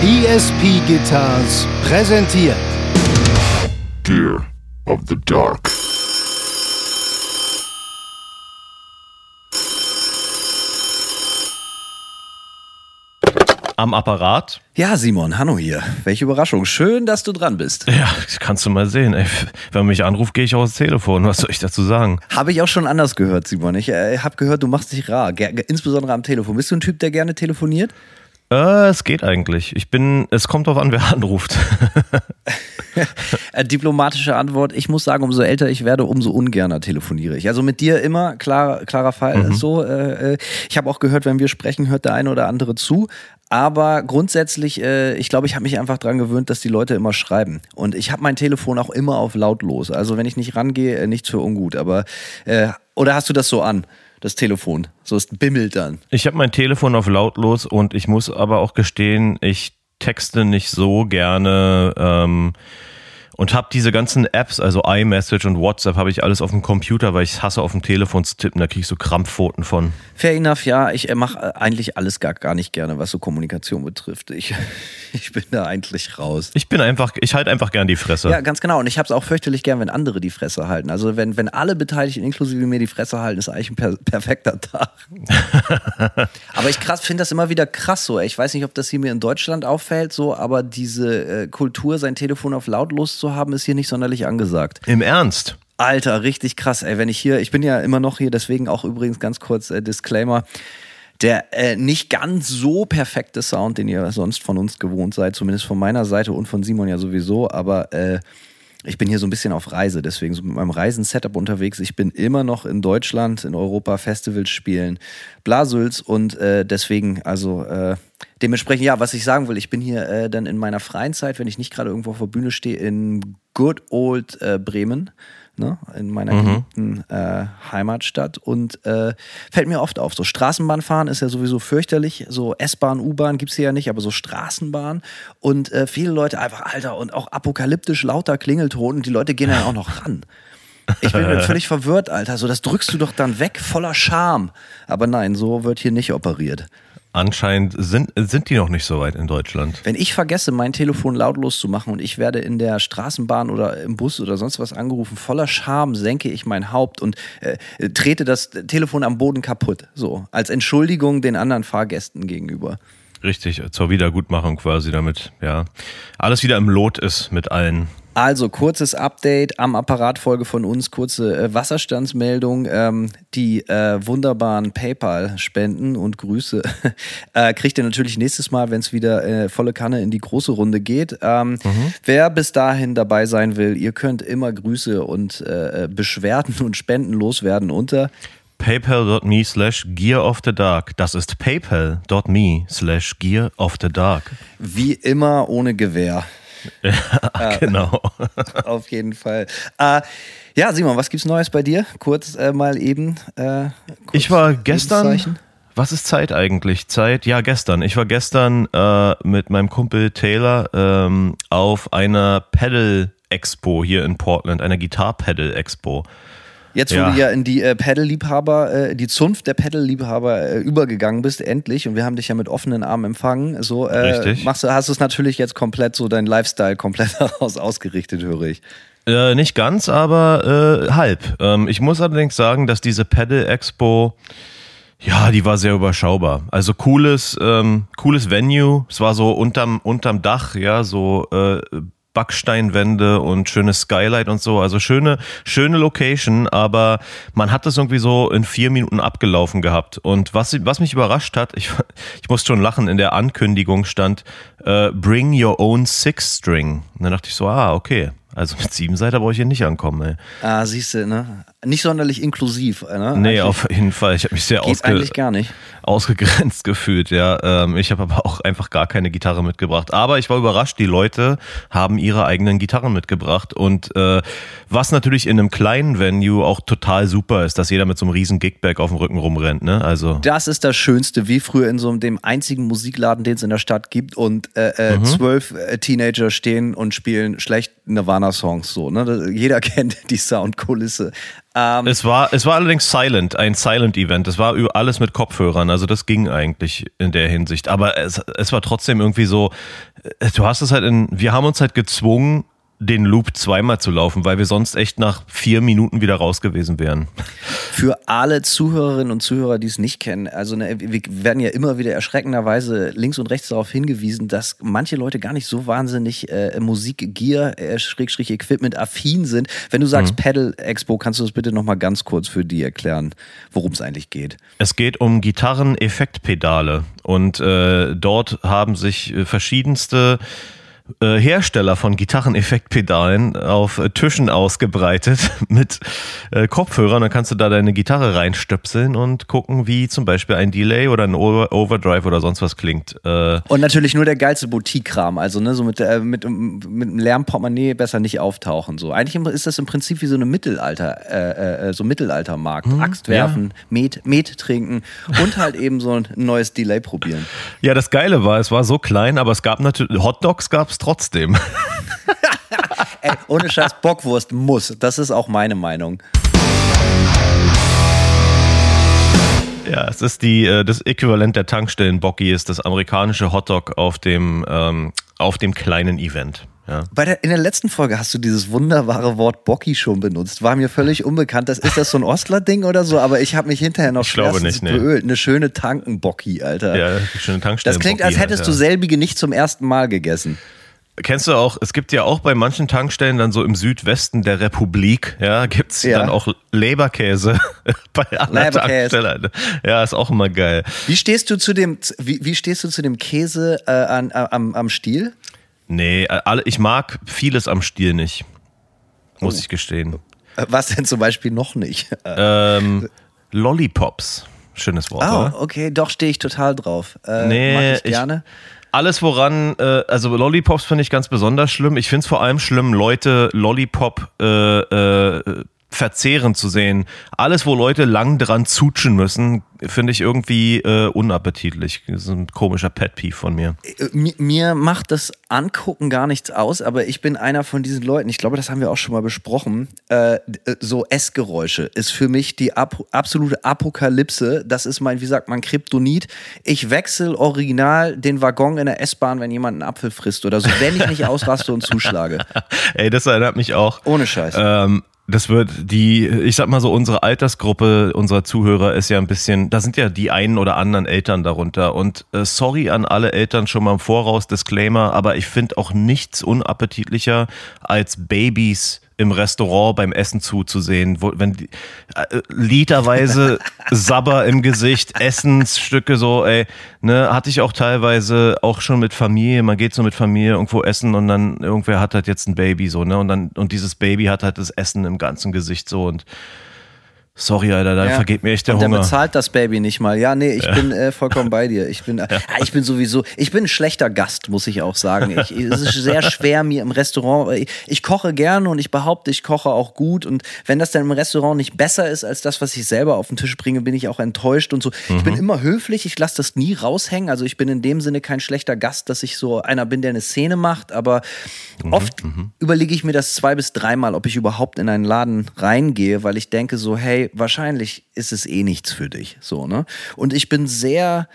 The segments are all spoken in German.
ESP Guitars präsentiert Gear of the Dark. am Apparat. Ja, Simon, Hanno hier. Welche Überraschung. Schön, dass du dran bist. Ja, das kannst du mal sehen. Ey. Wenn man mich anruft, gehe ich auch ins Telefon. Was soll ich dazu sagen? Habe ich auch schon anders gehört, Simon. Ich äh, habe gehört, du machst dich rar, insbesondere am Telefon. Bist du ein Typ, der gerne telefoniert? Äh, es geht eigentlich. Ich bin, es kommt darauf an, wer anruft. Äh, diplomatische Antwort, ich muss sagen, umso älter ich werde, umso ungerner telefoniere ich. Also mit dir immer, klar, klarer Fall mhm. ist so. Äh, äh ich habe auch gehört, wenn wir sprechen, hört der eine oder andere zu. Aber grundsätzlich, äh, ich glaube, ich habe mich einfach daran gewöhnt, dass die Leute immer schreiben. Und ich habe mein Telefon auch immer auf lautlos. Also wenn ich nicht rangehe, äh, nichts für ungut. Aber oder hast du das so an? Das Telefon. So es bimmelt dann. Ich habe mein Telefon auf lautlos und ich muss aber auch gestehen, ich texte nicht so gerne. Ähm, und habe diese ganzen Apps, also iMessage und WhatsApp, habe ich alles auf dem Computer, weil ich hasse auf dem Telefon zu tippen, da kriege ich so Krampfpfoten von. Fair enough, ja, ich äh, mache äh, eigentlich alles gar, gar nicht gerne, was so Kommunikation betrifft. Ich, ich bin da eigentlich raus. Ich bin einfach, ich halte einfach gern die Fresse. Ja, ganz genau. Und ich habe es auch fürchterlich gern, wenn andere die Fresse halten. Also wenn, wenn alle Beteiligten, inklusive mir, die Fresse halten, ist eigentlich ein per perfekter Tag. aber ich finde das immer wieder krass so. Ich weiß nicht, ob das hier mir in Deutschland auffällt, so, aber diese äh, Kultur, sein Telefon auf lautlos zu haben, ist hier nicht sonderlich angesagt. Im Ernst? Alter, richtig krass, ey. Wenn ich hier, ich bin ja immer noch hier, deswegen auch übrigens ganz kurz äh, Disclaimer. Der äh, nicht ganz so perfekte Sound, den ihr sonst von uns gewohnt seid, zumindest von meiner Seite und von Simon ja sowieso, aber äh, ich bin hier so ein bisschen auf Reise, deswegen so mit meinem Reisen-Setup unterwegs. Ich bin immer noch in Deutschland, in Europa, Festivals spielen, Blasülz und äh, deswegen, also äh, dementsprechend, ja, was ich sagen will, ich bin hier äh, dann in meiner freien Zeit, wenn ich nicht gerade irgendwo auf der Bühne stehe, in Good Old äh, Bremen ne, in meiner mhm. geliebten äh, Heimatstadt und äh, fällt mir oft auf. So Straßenbahnfahren ist ja sowieso fürchterlich. So S-Bahn, U-Bahn gibt es hier ja nicht, aber so Straßenbahn und äh, viele Leute einfach, Alter, und auch apokalyptisch lauter Klingelton und die Leute gehen dann auch noch ran. Ich bin völlig verwirrt, Alter. So, das drückst du doch dann weg, voller Scham. Aber nein, so wird hier nicht operiert. Anscheinend sind, sind die noch nicht so weit in Deutschland. Wenn ich vergesse, mein Telefon lautlos zu machen und ich werde in der Straßenbahn oder im Bus oder sonst was angerufen, voller Scham senke ich mein Haupt und äh, trete das Telefon am Boden kaputt. So, als Entschuldigung den anderen Fahrgästen gegenüber. Richtig, zur Wiedergutmachung quasi, damit ja alles wieder im Lot ist mit allen. Also, kurzes Update am Apparatfolge von uns, kurze äh, Wasserstandsmeldung. Ähm, die äh, wunderbaren PayPal-Spenden und Grüße äh, kriegt ihr natürlich nächstes Mal, wenn es wieder äh, volle Kanne in die große Runde geht. Ähm, mhm. Wer bis dahin dabei sein will, ihr könnt immer Grüße und äh, Beschwerden und Spenden loswerden unter paypal.me slash gear of the dark. Das ist paypal.me slash gear of the dark. Wie immer ohne Gewehr. Ja, genau. Auf jeden Fall. Äh, ja, Simon, was gibt's Neues bei dir? Kurz äh, mal eben. Äh, ich war gestern. Was ist Zeit eigentlich? Zeit? Ja, gestern. Ich war gestern äh, mit meinem Kumpel Taylor ähm, auf einer Pedal Expo hier in Portland, einer Gitar Pedal Expo. Jetzt, wo ja. du ja in die äh, Pedal-Liebhaber, äh, die Zunft der Pedal-Liebhaber äh, übergegangen bist, endlich, und wir haben dich ja mit offenen Armen empfangen, so äh, Richtig. Machst du, hast du es natürlich jetzt komplett so dein Lifestyle komplett daraus ausgerichtet, höre ich. Äh, nicht ganz, aber äh, halb. Ähm, ich muss allerdings sagen, dass diese Pedal Expo, ja, die war sehr überschaubar. Also cooles, ähm, cooles Venue. Es war so unterm, unterm Dach, ja, so äh, Backsteinwände und schönes Skylight und so. Also schöne, schöne Location, aber man hat das irgendwie so in vier Minuten abgelaufen gehabt. Und was, was mich überrascht hat, ich, ich musste schon lachen, in der Ankündigung stand, uh, bring your own six string. Und dann dachte ich so, ah, okay. Also mit sieben Seiten brauche ich hier nicht ankommen, ey. Ah, siehst du, ne? Nicht sonderlich inklusiv, ne? Nee, eigentlich auf jeden Fall. Ich habe mich sehr ausge eigentlich gar nicht. ausgegrenzt gefühlt, ja. Ähm, ich habe aber auch einfach gar keine Gitarre mitgebracht. Aber ich war überrascht, die Leute haben ihre eigenen Gitarren mitgebracht. Und äh, was natürlich in einem kleinen Venue auch total super ist, dass jeder mit so einem riesen Gigbag auf dem Rücken rumrennt, ne? Also. Das ist das Schönste, wie früher in so einem einzigen Musikladen, den es in der Stadt gibt und äh, äh, mhm. zwölf äh, Teenager stehen und spielen schlecht Nirvana Songs so. Ne? Jeder kennt die Soundkulisse. Es, war, es war allerdings silent, ein Silent-Event. Es war alles mit Kopfhörern, also das ging eigentlich in der Hinsicht. Aber es, es war trotzdem irgendwie so, äh, du hast es halt in, wir haben uns halt gezwungen, den Loop zweimal zu laufen, weil wir sonst echt nach vier Minuten wieder raus gewesen wären. Für alle Zuhörerinnen und Zuhörer, die es nicht kennen, also ne, wir werden ja immer wieder erschreckenderweise links und rechts darauf hingewiesen, dass manche Leute gar nicht so wahnsinnig äh, Musikgear, äh, Schrägstrich Equipment affin sind. Wenn du sagst mhm. Pedal Expo, kannst du das bitte nochmal ganz kurz für die erklären, worum es eigentlich geht? Es geht um Gitarren-Effektpedale und äh, dort haben sich äh, verschiedenste äh, Hersteller von Gitarreneffektpedalen auf äh, Tischen ausgebreitet mit äh, Kopfhörern. Dann kannst du da deine Gitarre reinstöpseln und gucken, wie zum Beispiel ein Delay oder ein Over Overdrive oder sonst was klingt. Äh, und natürlich nur der geilste Boutique-Kram. Also ne, so mit, äh, mit, mit einem Lärmportemonnaie besser nicht auftauchen. So. Eigentlich ist das im Prinzip wie so eine Mittelalter, so Mittelaltermarkt. Hm, Axt werfen, ja. Met, Met trinken und halt eben so ein neues Delay probieren. Ja, das Geile war, es war so klein, aber es gab natürlich, Hotdogs gab es trotzdem. Ey, ohne Scheiß, Bockwurst muss. Das ist auch meine Meinung. Ja, es ist die, äh, das Äquivalent der Tankstellen-Bocki ist das amerikanische Hotdog auf dem, ähm, auf dem kleinen Event. Ja. Bei der, in der letzten Folge hast du dieses wunderbare Wort Bocki schon benutzt. War mir völlig unbekannt. Das, ist das so ein Ostler-Ding oder so? Aber ich habe mich hinterher noch ich glaube nicht, nee. beölt. Eine schöne Tanken-Bocki, Alter. Ja, eine schöne Tankstellen Das klingt, als hättest Alter. du selbige nicht zum ersten Mal gegessen. Kennst du auch, es gibt ja auch bei manchen Tankstellen dann so im Südwesten der Republik, ja, gibt es ja. dann auch Leberkäse bei einer Tankstelle. Ja, ist auch immer geil. Wie stehst du zu dem, wie, wie stehst du zu dem Käse äh, an, am, am Stiel? Nee, alle, ich mag vieles am Stiel nicht. Muss oh. ich gestehen. Äh, was denn zum Beispiel noch nicht? Ähm, Lollipops. Schönes Wort. Oh, oder? okay, doch stehe ich total drauf. Äh, nee, mag ich gerne. Ich, alles woran, äh, also Lollipops finde ich ganz besonders schlimm. Ich finde es vor allem schlimm, Leute Lollipop äh, äh, verzehren zu sehen. Alles, wo Leute lang dran zutschen müssen, finde ich irgendwie äh, unappetitlich. Das ist ein komischer Pet Peeve von mir. Äh, mir. Macht das Angucken gar nichts aus, aber ich bin einer von diesen Leuten, ich glaube, das haben wir auch schon mal besprochen, äh, äh so Essgeräusche ist für mich die Ap absolute Apokalypse. Das ist mein, wie sagt man, Kryptonit. Ich wechsle original den Waggon in der S-Bahn, wenn jemand einen Apfel frisst oder so, wenn ich nicht ausraste und zuschlage. Ey, das erinnert mich auch. Ohne Scheiß. Ähm, das wird die, ich sag mal so, unsere Altersgruppe unserer Zuhörer ist ja ein bisschen, da sind ja die einen oder anderen Eltern darunter. Und äh, sorry an alle Eltern schon mal im Voraus, Disclaimer, aber ich finde auch nichts unappetitlicher als Babys im Restaurant beim Essen zuzusehen, wo, wenn die, äh, literweise Sabber im Gesicht, Essensstücke so, ey, ne, hatte ich auch teilweise auch schon mit Familie, man geht so mit Familie irgendwo essen und dann irgendwer hat halt jetzt ein Baby so, ne, und dann und dieses Baby hat halt das Essen im ganzen Gesicht so und Sorry, Alter, da ja. vergeht mir echt der und Hunger. Der bezahlt das Baby nicht mal. Ja, nee, ich ja. bin äh, vollkommen bei dir. Ich bin, äh, ich bin sowieso, ich bin ein schlechter Gast, muss ich auch sagen. Ich, es ist sehr schwer, mir im Restaurant, ich, ich, koche gerne und ich behaupte, ich koche auch gut. Und wenn das dann im Restaurant nicht besser ist als das, was ich selber auf den Tisch bringe, bin ich auch enttäuscht und so. Mhm. Ich bin mhm. immer höflich, ich lasse das nie raushängen. Also ich bin in dem Sinne kein schlechter Gast, dass ich so einer bin, der eine Szene macht. Aber mhm. oft mhm. überlege ich mir das zwei bis dreimal, ob ich überhaupt in einen Laden reingehe, weil ich denke so, hey, wahrscheinlich ist es eh nichts für dich. So, ne? Und ich bin sehr,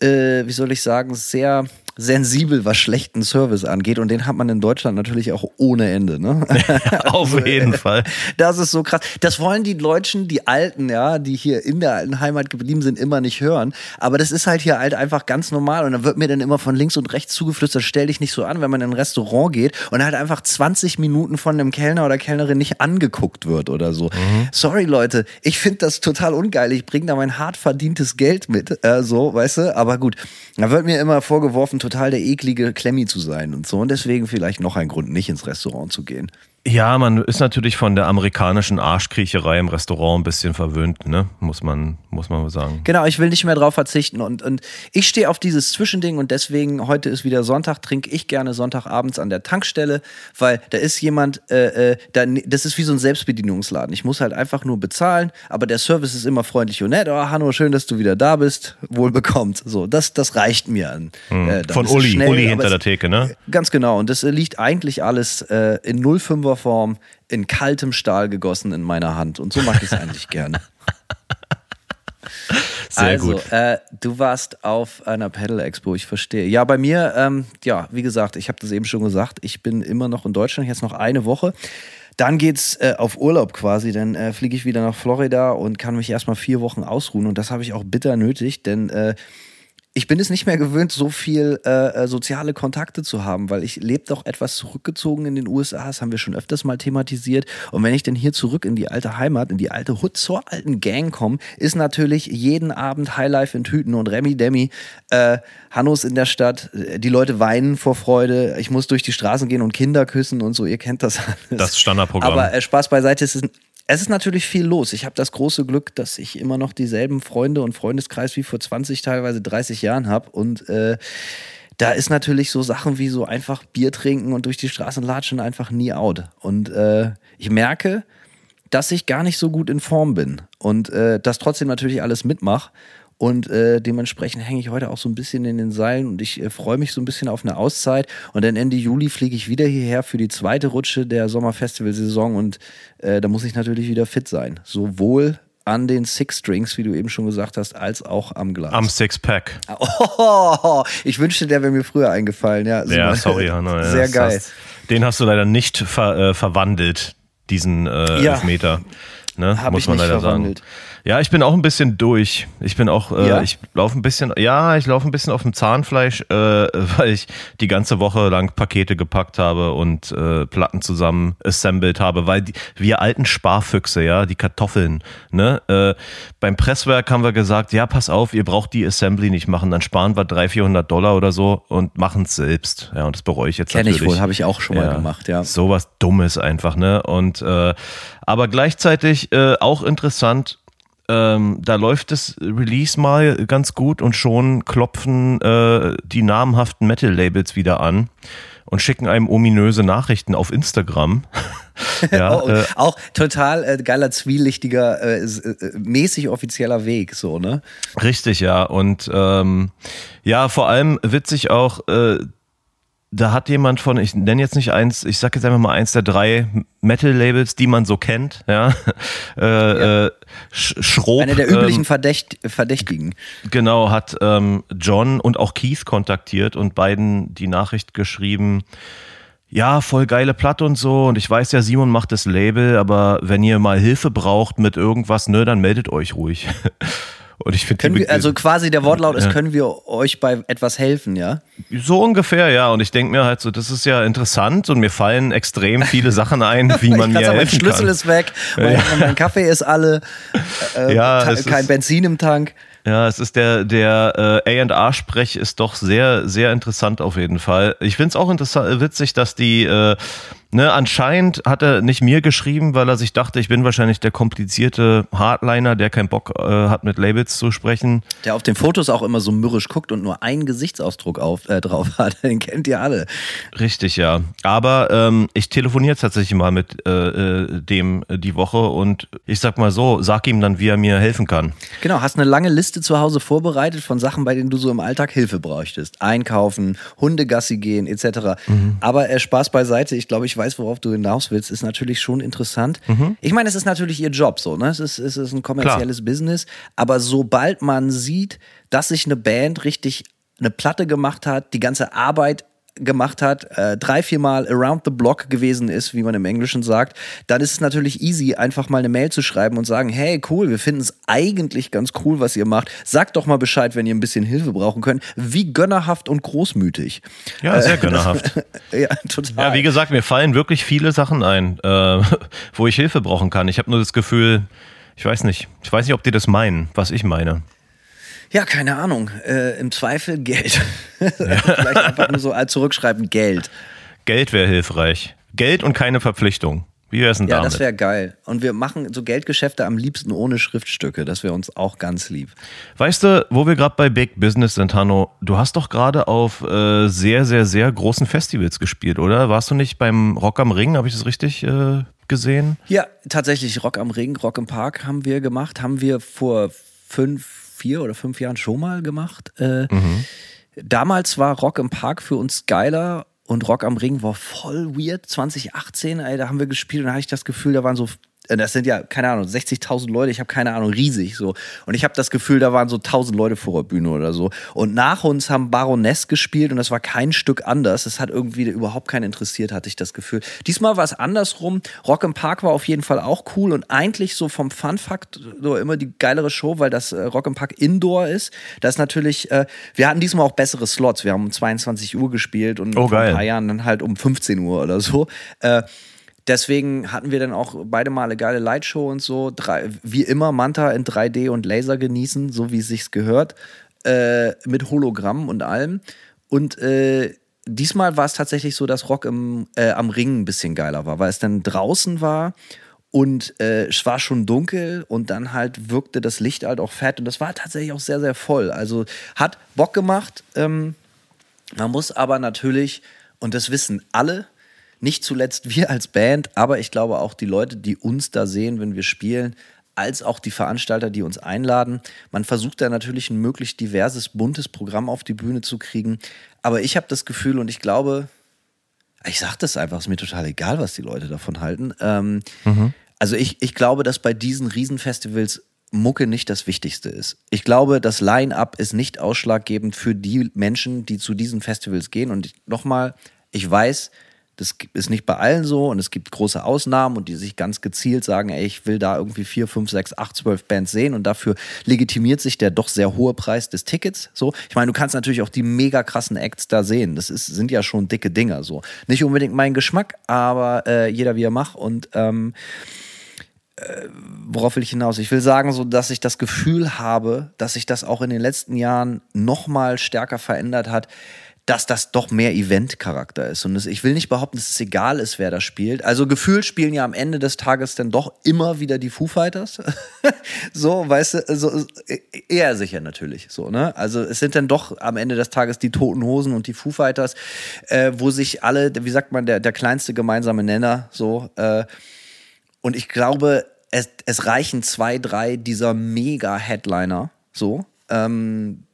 äh, wie soll ich sagen, sehr sensibel, was schlechten Service angeht. Und den hat man in Deutschland natürlich auch ohne Ende. Ne? Auf jeden Fall. Das ist so krass. Das wollen die Deutschen, die Alten, ja, die hier in der alten Heimat geblieben sind, immer nicht hören. Aber das ist halt hier halt einfach ganz normal. Und dann wird mir dann immer von links und rechts zugeflüstert, stell dich nicht so an, wenn man in ein Restaurant geht und halt einfach 20 Minuten von einem Kellner oder Kellnerin nicht angeguckt wird oder so. Mhm. Sorry, Leute, ich finde das total ungeil. Ich bringe da mein hart verdientes Geld mit, äh, so, weißt du? Aber gut, da wird mir immer vorgeworfen, total der eklige Klemmi zu sein und so. Und deswegen vielleicht noch ein Grund, nicht ins Restaurant zu gehen. Ja, man ist natürlich von der amerikanischen Arschkriecherei im Restaurant ein bisschen verwöhnt, ne? Muss man, muss man sagen. Genau, ich will nicht mehr drauf verzichten. Und, und ich stehe auf dieses Zwischending und deswegen, heute ist wieder Sonntag, trinke ich gerne Sonntagabends an der Tankstelle, weil da ist jemand, äh, äh, da, das ist wie so ein Selbstbedienungsladen. Ich muss halt einfach nur bezahlen, aber der Service ist immer freundlich und nett. Oh, Hanno, schön, dass du wieder da bist. Wohl bekommt. So, das, das reicht mir an. Hm. Äh, Von Uli, schnell, Uli hinter der Theke, ne? Ganz genau. Und das liegt eigentlich alles äh, in 05er Pulverform in kaltem Stahl gegossen in meiner Hand. Und so mache ich es eigentlich gerne. Sehr also, gut. Äh, du warst auf einer Pedal Expo, ich verstehe. Ja, bei mir, ähm, ja, wie gesagt, ich habe das eben schon gesagt, ich bin immer noch in Deutschland, jetzt noch eine Woche. Dann geht's äh, auf Urlaub quasi, dann äh, fliege ich wieder nach Florida und kann mich erstmal vier Wochen ausruhen. Und das habe ich auch bitter nötig, denn äh, ich bin es nicht mehr gewöhnt, so viel äh, äh, soziale Kontakte zu haben, weil ich lebe doch etwas zurückgezogen in den USA, das haben wir schon öfters mal thematisiert. Und wenn ich denn hier zurück in die alte Heimat, in die alte Hood zur alten Gang komme, ist natürlich jeden Abend Highlife in Tüten und Remi Demi, äh, Hannos in der Stadt, die Leute weinen vor Freude, ich muss durch die Straßen gehen und Kinder küssen und so, ihr kennt das alles. Das Standardprogramm. Aber äh, Spaß beiseite, es ist es ist natürlich viel los. Ich habe das große Glück, dass ich immer noch dieselben Freunde und Freundeskreis wie vor 20, teilweise 30 Jahren habe. Und äh, da ist natürlich so Sachen wie so einfach Bier trinken und durch die Straßen latschen einfach nie out. Und äh, ich merke, dass ich gar nicht so gut in Form bin und äh, das trotzdem natürlich alles mitmache. Und äh, dementsprechend hänge ich heute auch so ein bisschen in den Seilen und ich äh, freue mich so ein bisschen auf eine Auszeit. Und dann Ende Juli fliege ich wieder hierher für die zweite Rutsche der Sommerfestivalsaison und äh, da muss ich natürlich wieder fit sein. Sowohl an den Six Strings, wie du eben schon gesagt hast, als auch am Glas. Am Sixpack. Oh, ich wünschte, der wäre mir früher eingefallen. Ja, Ja, sorry, Hanno. ja, Sehr das geil. Hast, den hast du leider nicht ver, äh, verwandelt, diesen äh, Ja. Elfmeter. Ne? Hab Muss ich man nicht leider verwandelt. sagen. Ja, ich bin auch ein bisschen durch. Ich bin auch, äh, Ja? ich laufe ein bisschen, ja, ich laufe ein bisschen auf dem Zahnfleisch, äh, weil ich die ganze Woche lang Pakete gepackt habe und äh, Platten zusammen assembled habe, weil die, wir alten Sparfüchse, ja, die Kartoffeln, ne, äh, beim Presswerk haben wir gesagt, ja, pass auf, ihr braucht die Assembly nicht machen, dann sparen wir 300, 400 Dollar oder so und machen es selbst. Ja, und das bereue ich jetzt Kenn ich natürlich. wohl, habe ich auch schon mal gemacht, ja. Sowas Dummes einfach, ne? Und äh, aber gleichzeitig äh, auch interessant, ähm, da läuft das Release mal ganz gut und schon klopfen äh, die namhaften Metal-Labels wieder an und schicken einem ominöse Nachrichten auf Instagram. ja, oh, äh, auch total äh, geiler, zwielichtiger, äh, äh, mäßig offizieller Weg, so, ne? Richtig, ja. Und ähm, ja, vor allem witzig auch, äh, da hat jemand von, ich nenne jetzt nicht eins, ich sag jetzt einfach mal eins der drei Metal-Labels, die man so kennt, ja. Äh, äh, Sch Schrob, Einer der üblichen ähm, Verdächt Verdächtigen. genau, hat ähm, John und auch Keith kontaktiert und beiden die Nachricht geschrieben, ja, voll geile Platte und so. Und ich weiß ja, Simon macht das Label, aber wenn ihr mal Hilfe braucht mit irgendwas, ne, dann meldet euch ruhig. Und ich finde wir, also quasi der Wortlaut ist, Ja. können wir euch bei etwas helfen, ja? So ungefähr, ja. Und ich denke mir halt so, das ist ja interessant und mir fallen extrem viele Sachen ein, wie man mir sagen, mein helfen Schlüssel kann. ist weg, mein, mein Kaffee ist alle, äh, Ja, es kein ist- Benzin im Tank. Ja, es ist der, der äh, A&R-Sprech ist doch sehr, sehr interessant auf jeden Fall. Ich finde es auch interessant, witzig, dass die, äh, ne, anscheinend hat er nicht mir geschrieben, weil er sich dachte, ich bin wahrscheinlich der komplizierte Hardliner, der keinen Bock äh, hat, mit Labels zu sprechen. Der auf den Fotos auch immer so mürrisch guckt und nur einen Gesichtsausdruck auf, äh, drauf hat. Den kennt ihr alle. Richtig, ja. Aber ähm, ich telefoniere tatsächlich mal mit äh, äh, dem äh, die Woche und ich sag mal so, sag ihm dann, wie er mir helfen kann. Genau, hast eine lange Liste zu Hause vorbereitet von Sachen, bei denen du so im Alltag Hilfe bräuchtest. Einkaufen, Hundegassi gehen, etc. Mhm. Aber äh, Spaß beiseite, ich glaube, ich weiß, worauf du hinaus willst, ist natürlich schon interessant. Mhm. Ich meine, es ist natürlich ihr Job so, ne? Es ist, es ist ein kommerzielles Business, aber sobald man sieht, dass sich eine Band richtig eine Platte gemacht hat, die ganze Arbeit gemacht hat, äh, drei, viermal around the block gewesen ist, wie man im Englischen sagt, dann ist es natürlich easy, einfach mal eine Mail zu schreiben und sagen, hey, cool, wir finden es eigentlich ganz cool, was ihr macht. Sagt doch mal Bescheid, wenn ihr ein bisschen Hilfe brauchen könnt. Wie gönnerhaft und großmütig. Ja, sehr gönnerhaft. Ja, total. Ja, wie gesagt, mir fallen wirklich viele Sachen ein, äh, wo ich Hilfe brauchen kann. Ich habe nur das Gefühl, ich weiß nicht, ich weiß nicht, ob die das meinen, was ich meine. Ja, keine Ahnung. Äh, Im Zweifel Geld. Vielleicht einfach nur so als zurückschreiben, Geld. Geld wäre hilfreich. Geld und keine Verpflichtung. Wie wär's denn Ja, damit? das wäre geil. Und wir machen so Geldgeschäfte am liebsten ohne Schriftstücke. Das wäre uns auch ganz lieb. Weißt du, wo wir gerade bei Big Business sind, Hanno, du hast doch gerade auf äh, sehr, sehr, sehr großen Festivals gespielt, oder? Warst du nicht beim Rock am Ring? Habe ich das richtig äh, gesehen? Ja, tatsächlich Rock am Ring, Rock im Park haben wir gemacht. Haben wir vor fünf, vier oder fünf Jahren schon mal gemacht. Äh, Damals war Rock im Park für uns geiler und Rock am Ring war voll weird. 2018, ey, da haben wir gespielt und da hatte ich das Gefühl, da waren so das sind ja, keine Ahnung, 60.000 Leute, ich habe keine Ahnung, riesig so. Und ich habe das Gefühl, da waren so 1000 Leute vor der Bühne oder so. Und nach uns haben Baroness gespielt und das war kein Stück anders. Das hat irgendwie überhaupt keinen interessiert, hatte ich das Gefühl. Diesmal war es andersrum. Rock im Park war auf jeden Fall auch cool und eigentlich so vom Fun-Fakt so immer die geilere Show, weil das äh, Rock im Park Indoor ist. Das ist natürlich, äh, wir hatten diesmal auch bessere Slots. Wir haben um 22 Uhr gespielt und Oh, vor ein paar Jahren dann halt um 15 Uhr oder so. Äh, Deswegen hatten wir dann auch beide Male geile Lightshow und so. Drei, wie immer Manta in 3D und Laser genießen, so wie es sich gehört. Äh, mit Hologramm und allem. Und äh, diesmal war es tatsächlich so, dass Rock im, äh, am Ring ein bisschen geiler war, weil es dann draußen war und äh, es war schon dunkel und dann halt wirkte das Licht halt auch fett und das war tatsächlich auch sehr, sehr voll. Also hat Bock gemacht. Ähm, man muss aber natürlich, und das wissen alle, nicht zuletzt wir als Band, aber ich glaube auch die Leute, die uns da sehen, wenn wir spielen, als auch die Veranstalter, die uns einladen. Man versucht da natürlich ein möglichst diverses, buntes Programm auf die Bühne zu kriegen. Aber ich habe das Gefühl und ich glaube, ich sage das einfach, ist mir total egal, was die Leute davon halten. Ähm, Also ich, ich glaube, dass bei diesen Riesenfestivals Mucke nicht das Wichtigste ist. Ich glaube, das Line-up ist nicht ausschlaggebend für die Menschen, die zu diesen Festivals gehen. Und nochmal, ich weiß, das ist nicht bei allen so und es gibt große Ausnahmen und die sich ganz gezielt sagen, ey, ich will da irgendwie vier, fünf, sechs, acht, zwölf Bands sehen und dafür legitimiert sich der doch sehr hohe Preis des Tickets. So, ich meine, du kannst natürlich auch die mega krassen Acts da sehen. Das ist, sind ja schon dicke Dinger. So, nicht unbedingt mein Geschmack, aber äh, jeder wie er macht und ähm, worauf will ich hinaus? Ich will sagen, so, dass ich das Gefühl habe, dass sich das auch in den letzten Jahren noch mal stärker verändert hat, dass das doch mehr Event-Charakter ist. Und ich will nicht behaupten, dass es egal ist, wer da spielt. Also gefühlt spielen ja am Ende des Tages dann doch immer wieder die Foo Fighters. so, weißt du, also, eher sicher natürlich. So, ne? Also es sind dann doch am Ende des Tages die Toten Hosen und die Foo Fighters, äh, wo sich alle, wie sagt man, der, der kleinste gemeinsame Nenner, so, äh, und ich glaube, es, es reichen zwei, drei dieser Mega-Headliner, so. Ähm,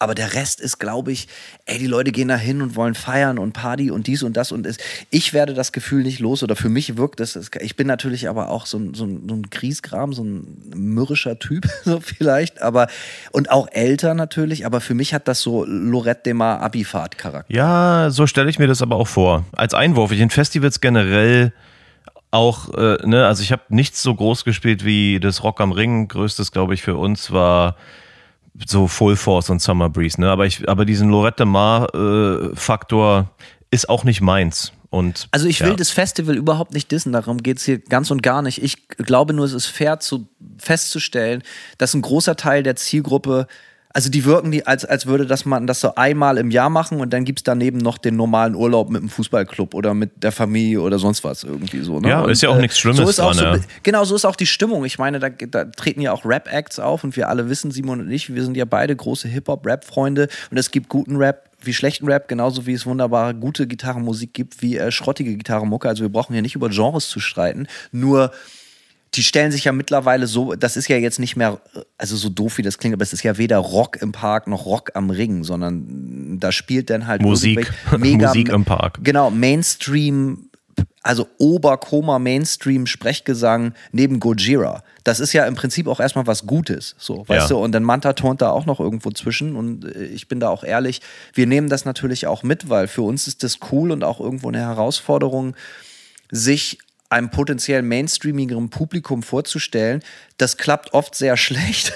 aber der Rest ist, glaube ich, ey, die Leute gehen da hin und wollen feiern und Party und dies und das und es. Ich werde das Gefühl nicht los oder für mich wirkt es- Ich bin natürlich aber auch so ein, so ein, so ein Griesgram, so ein mürrischer Typ, so vielleicht, aber und auch älter natürlich, aber für mich hat das so Lorette de Mar Abifahrt-Charakter. Ja, so stelle ich mir das aber auch vor. Als Einwurf. Ich in Festivals generell auch, äh, ne, also ich habe nichts so groß gespielt wie das Rock am Ring. Größtes, glaube ich, für uns war so Full Force und Summer Breeze, ne? Aber ich, aber diesen Lorette Mar äh, Faktor ist auch nicht meins. Und Also ich will ja. das Festival überhaupt nicht dissen, darum geht es hier ganz und gar nicht. Ich glaube nur, es ist fair zu, festzustellen, dass ein großer Teil der Zielgruppe, also die wirken, die, als, als würde das man das so einmal im Jahr machen und dann gibt es daneben noch den normalen Urlaub mit dem Fußballclub oder mit der Familie oder sonst was irgendwie so. Ne? Ja, und, ist ja auch nichts Schlimmes so ist auch dran, so, ja. Genau, so ist auch die Stimmung. Ich meine, da, da treten ja auch Rap-Acts auf und wir alle wissen, Simon und ich, wir sind ja beide große Hip-Hop-Rap-Freunde und es gibt guten Rap wie schlechten Rap, genauso wie es wunderbare gute Gitarrenmusik gibt, wie äh, schrottige Gitarrenmucke. Also wir brauchen ja nicht über Genres zu streiten, nur die stellen sich ja mittlerweile so, das ist ja jetzt nicht mehr, also so doof wie das klingt, aber es ist ja weder Rock im Park noch Rock am Ring, sondern da spielt dann halt Musik. mega, Musik im Park. Genau, Mainstream, also Oberkoma Mainstream Sprechgesang neben Gojira. Das ist ja im Prinzip auch erstmal was Gutes, so, weißt Ja. du? Und dann Manta turnt da auch noch irgendwo zwischen und äh, ich bin da auch ehrlich, wir nehmen das natürlich auch mit, weil für uns ist das cool und auch irgendwo eine Herausforderung, sich einem potenziell mainstreamigeren Publikum vorzustellen. Das klappt oft sehr schlecht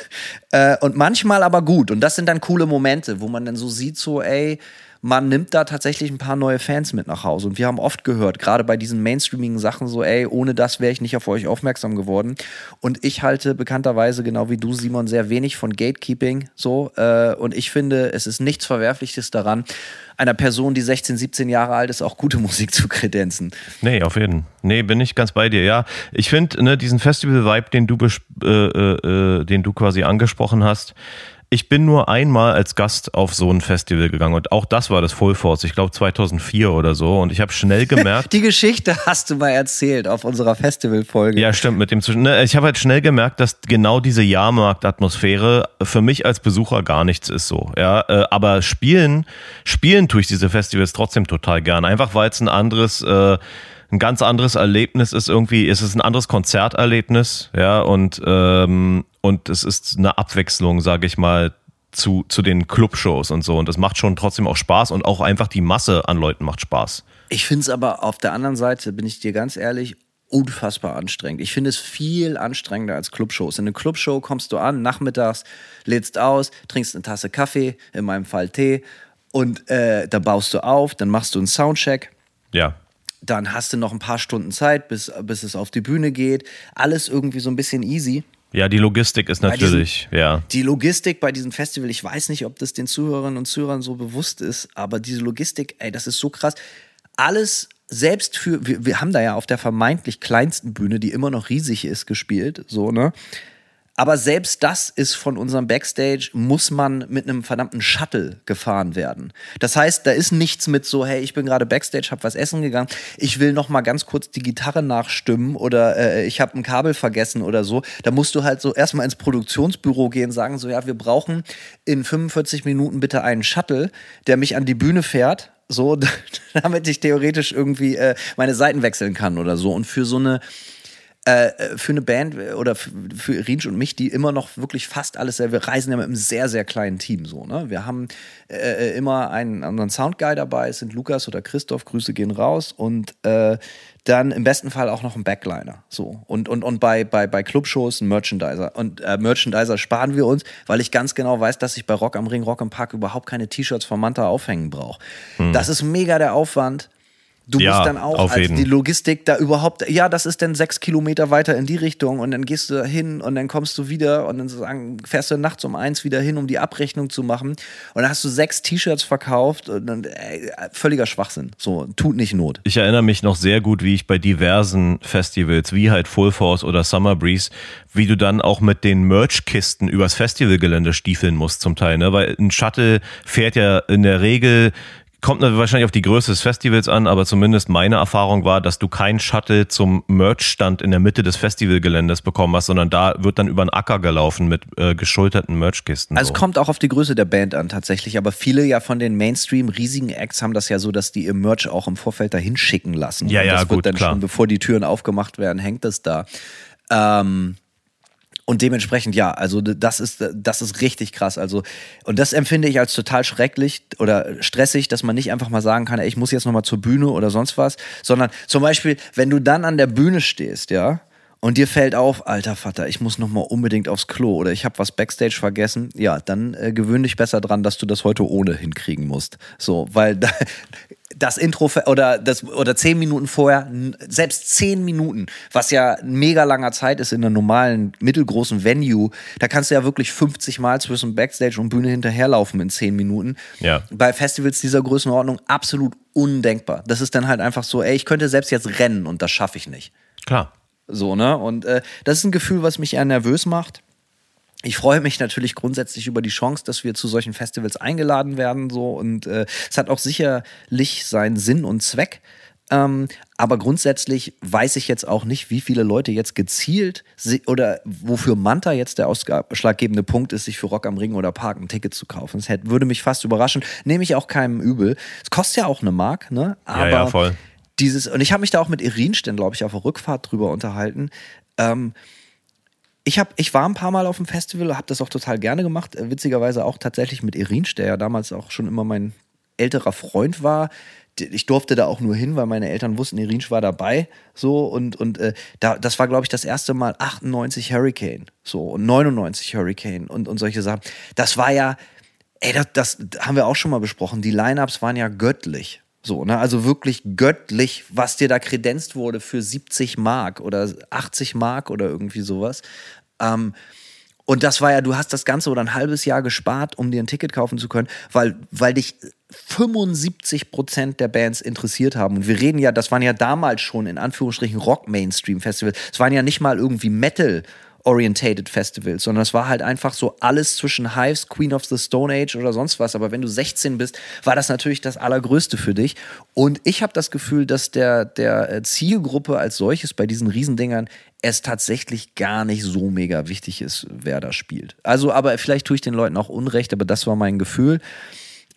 äh, und manchmal aber gut. Und das sind dann coole Momente, wo man dann so sieht, so, ey, man nimmt da tatsächlich ein paar neue Fans mit nach Hause. Und wir haben oft gehört, gerade bei diesen mainstreamigen Sachen, so, ey, ohne das wäre ich nicht auf euch aufmerksam geworden. Und ich halte bekannterweise, genau wie du, Simon, sehr wenig von Gatekeeping. So, äh, und ich finde, es ist nichts Verwerfliches daran, einer Person, die 16, 17 Jahre alt ist, auch gute Musik zu kredenzen. Nee, auf jeden. Nee, bin ich ganz bei dir. Ja, ich finde, ne, diesen Festival-Vibe, den äh, äh, äh, den du quasi angesprochen hast, ich bin nur einmal als Gast auf so ein Festival gegangen und auch das war das Full Force, ich glaube 2004 oder so und ich habe schnell gemerkt. Die Geschichte hast du mal erzählt auf unserer Festivalfolge. Ja, stimmt, mit dem Zwischen. Ne, ich habe halt schnell gemerkt, dass genau diese Jahrmarktatmosphäre für mich als Besucher gar nichts ist so. Ja, äh, aber spielen, spielen tue ich diese Festivals trotzdem total gern. Einfach weil es ein anderes äh, ein ganz anderes Erlebnis ist irgendwie, es ist ein anderes Konzerterlebnis, ja, und, ähm, und es ist eine Abwechslung, sage ich mal, zu, zu den Clubshows und so. Und das macht schon trotzdem auch Spaß und auch einfach die Masse an Leuten macht Spaß. Ich finde es aber auf der anderen Seite, bin ich dir ganz ehrlich, unfassbar anstrengend. Ich finde es viel anstrengender als Clubshows. In eine Clubshow kommst du an, nachmittags, lädst aus, trinkst eine Tasse Kaffee, in meinem Fall Tee, und äh, da baust du auf, dann machst du einen Soundcheck. Ja. Dann hast du noch ein paar Stunden Zeit, bis, bis es auf die Bühne geht. Alles irgendwie so ein bisschen easy. Ja, die Logistik ist natürlich, diesen, ja. Die Logistik bei diesem Festival, ich weiß nicht, ob das den Zuhörerinnen und Zuhörern so bewusst ist, aber diese Logistik, ey, das ist so krass. Alles, selbst für, wir, wir haben da ja auf der vermeintlich kleinsten Bühne, die immer noch riesig ist, gespielt, so, ne? Aber selbst das ist von unserem Backstage, muss man mit einem verdammten Shuttle gefahren werden. Das heißt, da ist nichts mit so, hey, ich bin gerade Backstage, hab was essen gegangen, ich will noch mal ganz kurz die Gitarre nachstimmen oder äh, ich habe ein Kabel vergessen oder so. Da musst du halt so erstmal ins Produktionsbüro gehen, sagen so, ja, wir brauchen in 45 Minuten bitte einen Shuttle, der mich an die Bühne fährt, so, damit ich theoretisch irgendwie äh, meine Seiten wechseln kann oder so. Und für so eine äh, für eine Band oder für Rinsch und mich, die immer noch wirklich fast alles, wir reisen ja mit einem sehr, sehr kleinen Team so. Ne? Wir haben äh, äh immer einen anderen Soundguy dabei, es sind Lukas oder Christoph, Grüße gehen raus und äh, dann im besten Fall auch noch ein Backliner. So. Und, und, und bei, bei, bei Clubshows ein Merchandiser. Und äh, Merchandiser sparen wir uns, weil ich ganz genau weiß, dass ich bei Rock am Ring, Rock im Park überhaupt keine T-Shirts von Manta aufhängen brauche. Hm. Das ist mega der Aufwand. Du ja, musst dann auch als jeden. die Logistik da überhaupt, ja, das ist dann sechs Kilometer weiter in die Richtung und dann gehst du hin und dann kommst du wieder und dann sagen, fährst du nachts um eins wieder hin, um die Abrechnung zu machen und dann hast du sechs T-Shirts verkauft und dann ey, völliger Schwachsinn. So, tut nicht Not. Ich erinnere mich noch sehr gut, wie ich bei diversen Festivals, wie halt Full Force oder Summer Breeze, wie du dann auch mit den Merchkisten übers Festivalgelände stiefeln musst zum Teil, ne? Weil ein Shuttle fährt ja in der Regel kommt wahrscheinlich auf die Größe des Festivals an, aber zumindest meine Erfahrung war, dass du kein Shuttle zum Merch-Stand in der Mitte des Festivalgeländes bekommen hast, sondern da wird dann über einen Acker gelaufen mit äh, geschulterten Merchkisten. Also so. kommt auch auf die Größe der Band an tatsächlich, aber viele ja von den Mainstream riesigen Acts haben das ja so, dass die ihr Merch auch im Vorfeld dahin schicken lassen. Ja, ja, das gut, wird dann klar. schon, bevor die Türen aufgemacht werden, hängt das da. Ähm, und dementsprechend, ja, also das ist, das ist richtig krass. Also, und das empfinde ich als total schrecklich oder stressig, dass man nicht einfach mal sagen kann, ey, ich muss jetzt nochmal zur Bühne oder sonst was, sondern zum Beispiel, wenn du dann an der Bühne stehst, ja, und dir fällt auf, alter Vater, ich muss nochmal unbedingt aufs Klo oder ich habe was Backstage vergessen, ja, dann äh, gewöhn dich besser dran, dass du das heute ohne hinkriegen musst. So, weil da, das Intro oder das oder zehn Minuten vorher, selbst zehn Minuten, was ja mega langer Zeit ist in einer normalen mittelgroßen Venue, da kannst du ja wirklich 50 Mal zwischen Backstage und Bühne hinterherlaufen in zehn Minuten. Ja. Bei Festivals dieser Größenordnung absolut undenkbar. Das ist dann halt einfach so, ey, ich könnte selbst jetzt rennen und das schaffe ich nicht. Klar. So, ne? Und äh, das ist ein Gefühl, was mich eher nervös macht ich freue mich natürlich grundsätzlich über die Chance, dass wir zu solchen Festivals eingeladen werden. So und äh, es hat auch sicherlich seinen Sinn und Zweck. Ähm, aber grundsätzlich weiß ich jetzt auch nicht, wie viele Leute jetzt gezielt oder wofür Manta jetzt der ausschlaggebende Punkt ist, sich für Rock am Ring oder Park ein Ticket zu kaufen. Das hätte, würde mich fast überraschen. Nehme ich auch keinem übel. Es kostet ja auch eine Mark, ne? Aber ja, ja, voll. Dieses, und ich habe mich da auch mit Irinstein, glaube ich, auf der Rückfahrt drüber unterhalten. Ähm, ich, hab, ich war ein paar Mal auf dem Festival, habe das auch total gerne gemacht. Äh, witzigerweise auch tatsächlich mit Irinsch, der ja damals auch schon immer mein älterer Freund war. Ich durfte da auch nur hin, weil meine Eltern wussten, Irinsch war dabei. So und, und äh, da, das war, glaube ich, das erste Mal 98 Hurricane. So und 99 Hurricane und, und solche Sachen. Das war ja, ey, das, das haben wir auch schon mal besprochen. Die Lineups waren ja göttlich. So, ne? Also wirklich göttlich, was dir da kredenzt wurde für 70 Mark oder 80 Mark oder irgendwie sowas. Ähm, und das war ja, du hast das Ganze oder ein halbes Jahr gespart, um dir ein Ticket kaufen zu können, weil, weil dich 75 Prozent der Bands interessiert haben. Und wir reden ja, das waren ja damals schon in Anführungsstrichen Rock-Mainstream-Festivals. Es waren ja nicht mal irgendwie Metal- orientated Festivals, sondern es war halt einfach so alles zwischen Hives, Queen of the Stone Age oder sonst was. Aber wenn du 16 bist, war das natürlich das Allergrößte für dich. Und ich habe das Gefühl, dass der, der äh, Zielgruppe als solches bei diesen Riesendingern es tatsächlich gar nicht so mega wichtig ist, wer da spielt. Also, aber vielleicht tue ich den Leuten auch Unrecht, aber das war mein Gefühl.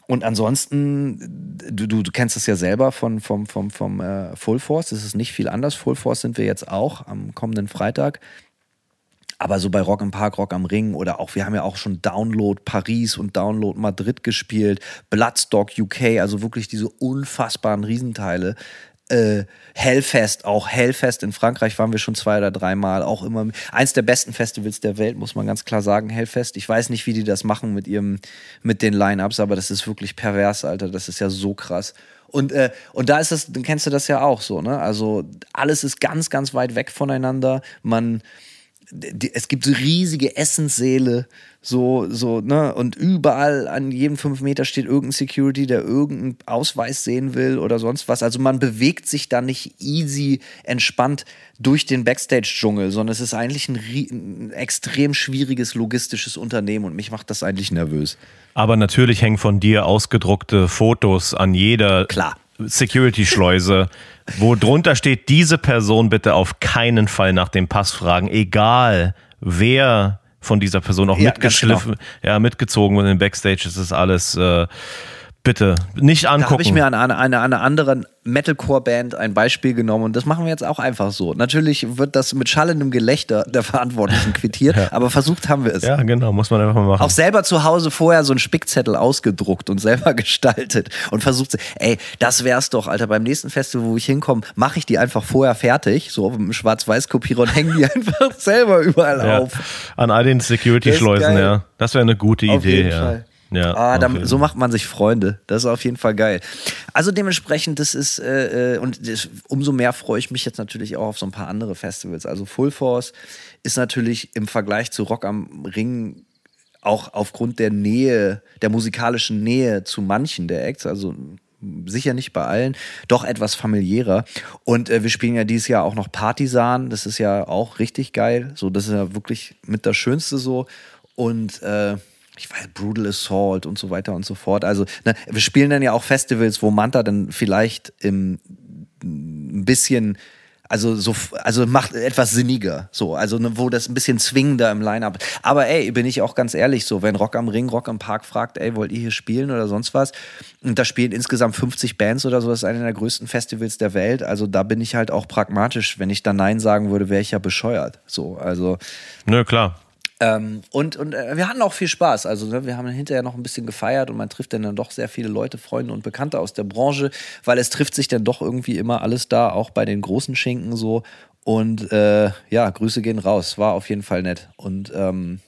Und ansonsten, du, du, du kennst das ja selber von, vom, vom, vom äh, Full Force, das ist nicht viel anders. Full Force sind wir jetzt auch am kommenden Freitag. Aber so bei Rock im Park, Rock am Ring oder auch, wir haben ja auch schon Download Paris und Download Madrid gespielt, Bloodstock UK, also wirklich diese unfassbaren Riesenteile äh, Hellfest, auch Hellfest in Frankreich waren wir schon zwei oder dreimal, auch immer eins der besten Festivals der Welt, muss man ganz klar sagen, Hellfest. Ich weiß nicht, wie die das machen mit ihrem, mit den Line-Ups, aber das ist wirklich pervers, Alter. Das ist ja so krass. Und, äh, und da ist das, dann kennst du das ja auch so, ne? Also alles ist ganz, ganz weit weg voneinander. Man, es gibt so riesige Essenssäle, so, so, ne, und überall an jedem fünf Meter steht irgendein Security, der irgendeinen Ausweis sehen will oder sonst was. Also man bewegt sich da nicht easy, entspannt durch den Backstage-Dschungel, sondern es ist eigentlich ein, ein, extrem schwieriges logistisches Unternehmen und mich macht das eigentlich nervös. Aber natürlich hängen von dir ausgedruckte Fotos an jeder Klar. Security-Schleuse, wo drunter steht, diese Person bitte auf keinen Fall nach dem Pass fragen, egal wer von dieser Person auch ja, mitgeschliffen, genau. ja, mitgezogen und in Backstage ist es alles äh, bitte nicht angucken. Da habe ich mir an einer eine, eine anderen Metalcore-Band ein Beispiel genommen und das machen wir jetzt auch einfach so. Natürlich wird das mit schallendem Gelächter der Verantwortlichen quittiert, ja. aber versucht haben wir es. Ja, genau, muss man einfach mal machen. Auch selber zu Hause vorher so einen Spickzettel ausgedruckt und selber gestaltet und versucht, ey, das wär's doch, Alter, beim nächsten Festival, wo ich hinkomme, mache ich die einfach vorher fertig, so mit einem Schwarz-Weiß-Kopierer und hänge die einfach selber überall ja. auf. An all den Security-Schleusen, ja. Das wäre eine gute auf Idee, jeden ja. Fall. Ja, ah, dann, so macht man sich Freunde. Das ist auf jeden Fall geil. Also dementsprechend, das ist, äh, äh, und das, umso mehr freue ich mich jetzt natürlich auch auf so ein paar andere Festivals. Also Full Force ist natürlich im Vergleich zu Rock am Ring auch aufgrund der Nähe, der musikalischen Nähe zu manchen der Acts, also sicher nicht bei allen, doch etwas familiärer. Und äh, wir spielen ja dieses Jahr auch noch Partisan, das ist ja auch richtig geil. So, das ist ja wirklich mit das Schönste so. Und äh, ich weiß, Brutal Assault und so weiter und so fort. Also, ne, wir spielen dann ja auch Festivals, wo Manta dann vielleicht im, ein bisschen, also so, also macht etwas sinniger, so, also ne, wo das ein bisschen zwingender im Line-Up. Aber ey, bin ich auch ganz ehrlich, so, wenn Rock am Ring, Rock am Park fragt, ey, wollt ihr hier spielen oder sonst was? Und da spielen insgesamt 50 Bands oder so, das ist einer der größten Festivals der Welt. Also da bin ich halt auch pragmatisch. Wenn ich da Nein sagen würde, wäre ich ja bescheuert. So, also. Nö, klar. Ähm, und und äh, wir hatten auch viel Spaß. Also ne, wir haben hinterher noch ein bisschen gefeiert und man trifft dann, dann doch sehr viele Leute, Freunde und Bekannte aus der Branche, weil es trifft sich dann doch irgendwie immer alles da, auch bei den großen Schinken so. Und äh, ja, Grüße gehen raus. War auf jeden Fall nett. Und ähm,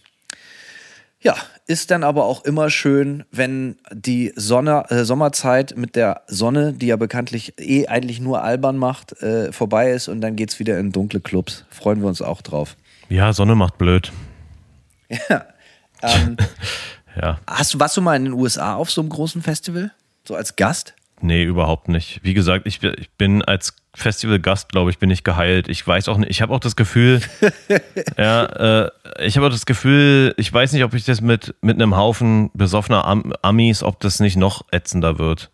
ja, ist dann aber auch immer schön, wenn die Sonne, äh, Sommerzeit mit der Sonne, die ja bekanntlich eh eigentlich nur albern macht, äh, vorbei ist und dann geht es wieder in dunkle Clubs. Freuen wir uns auch drauf. Ja, Sonne macht blöd. Ja. Ähm, ja. Hast du, warst du mal in den USA auf so einem großen Festival? So als Gast? Nee, überhaupt nicht. Wie gesagt, ich, ich bin als Festivalgast, glaube ich, bin ich geheilt. Ich weiß auch nicht, ich habe auch das Gefühl, ja, äh, ich habe auch das Gefühl, ich weiß nicht, ob ich das mit, mit einem Haufen besoffener Am Amis, ob das nicht noch ätzender wird.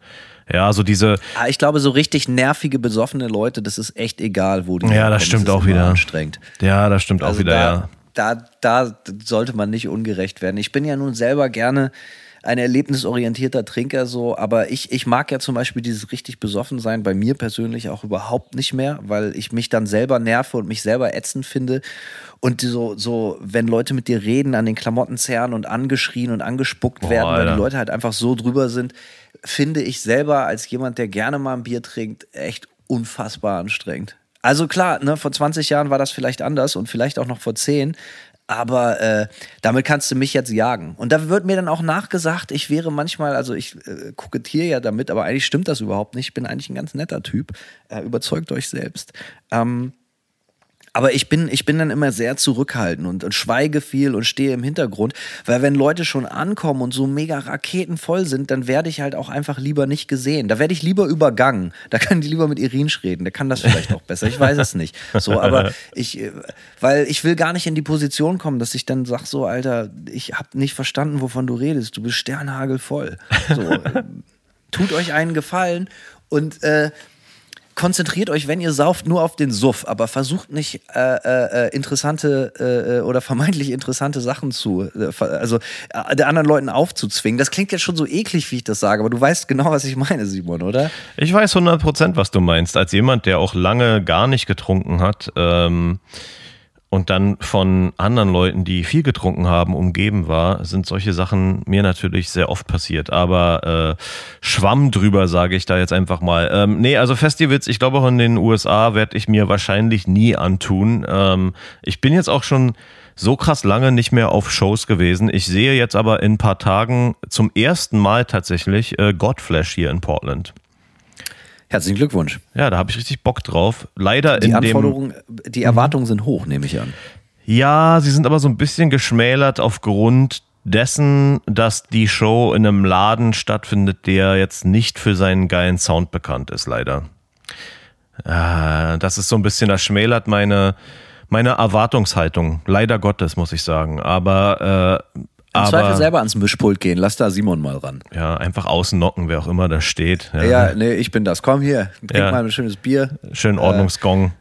Ja, so diese. Ah, ich glaube, so richtig nervige, besoffene Leute, das ist echt egal, wo die Ja, das stimmt das auch wieder. Anstrengend. Ja, das stimmt also auch wieder, da, ja da, da sollte man nicht ungerecht werden. Ich bin ja nun selber gerne ein erlebnisorientierter Trinker so, aber ich, ich mag ja zum Beispiel dieses richtig besoffen sein bei mir persönlich auch überhaupt nicht mehr, weil ich mich dann selber nerve und mich selber ätzend finde. Und so, so, wenn Leute mit dir reden, an den Klamotten zerren und angeschrien und angespuckt Boah, werden, weil Alter. die Leute halt einfach so drüber sind, finde ich selber als jemand, der gerne mal ein Bier trinkt, echt unfassbar anstrengend. Also klar, ne, vor 20 Jahren war das vielleicht anders und vielleicht auch noch vor 10. Aber äh, damit kannst du mich jetzt jagen. Und da wird mir dann auch nachgesagt, ich wäre manchmal, also ich äh, kokettiere ja damit, aber eigentlich stimmt das überhaupt nicht. Ich bin eigentlich ein ganz netter Typ. Äh, überzeugt euch selbst. Ähm, Aber ich bin, ich bin dann immer sehr zurückhaltend und, und schweige viel und stehe im Hintergrund, weil wenn Leute schon ankommen und so mega raketenvoll sind, dann werde ich halt auch einfach lieber nicht gesehen. Da werde ich lieber übergangen. Da kann die lieber mit Irinsch reden. Der kann das vielleicht auch besser. Ich weiß es nicht. So, aber ich, äh, weil ich will gar nicht in die Position kommen, dass ich dann sage, so, Alter, ich habe nicht verstanden, wovon du redest. Du bist sternhagelvoll. So, äh, tut euch einen Gefallen und äh, konzentriert euch, wenn ihr sauft, nur auf den Suff, aber versucht nicht äh, äh, äh interessante äh, äh, oder vermeintlich interessante Sachen zu, äh, also der anderen Leuten aufzuzwingen. Das klingt jetzt schon so eklig, wie ich das sage, aber du weißt genau, was ich meine, Simon, oder? Ich weiß 100 Prozent, was du meinst. Als jemand, der auch lange gar nicht getrunken hat, ähm, und dann von anderen Leuten, die viel getrunken haben, umgeben war, sind solche Sachen mir natürlich sehr oft passiert. Aber äh, Schwamm drüber, sage ich da jetzt einfach mal. Ähm, nee, also Festivals, ich glaube auch in den USA werde ich mir wahrscheinlich nie antun. Ähm, ich bin jetzt auch schon so krass lange nicht mehr auf Shows gewesen. Ich sehe jetzt aber in ein paar Tagen zum ersten Mal tatsächlich äh, Godflash hier in Portland. Herzlichen Glückwunsch. Ja, da habe ich richtig Bock drauf. Leider die in Anforderungen, dem die Erwartungen sind hoch, nehme ich an. Ja, sie sind aber so ein bisschen geschmälert aufgrund dessen, dass die Show in einem Laden stattfindet, der jetzt nicht für seinen geilen Sound bekannt ist, leider. Das ist so ein bisschen, das schmälert meine, meine Erwartungshaltung. Leider Gottes, muss ich sagen. Aber äh, im Zweifel selber ans Mischpult gehen. Lass da Simon mal ran. Ja, einfach außen knocken, wer auch immer da steht. Ja, ja nee, ich bin das. Komm hier, trink ja. mal ein schönes Bier. Schön Ordnungsgong.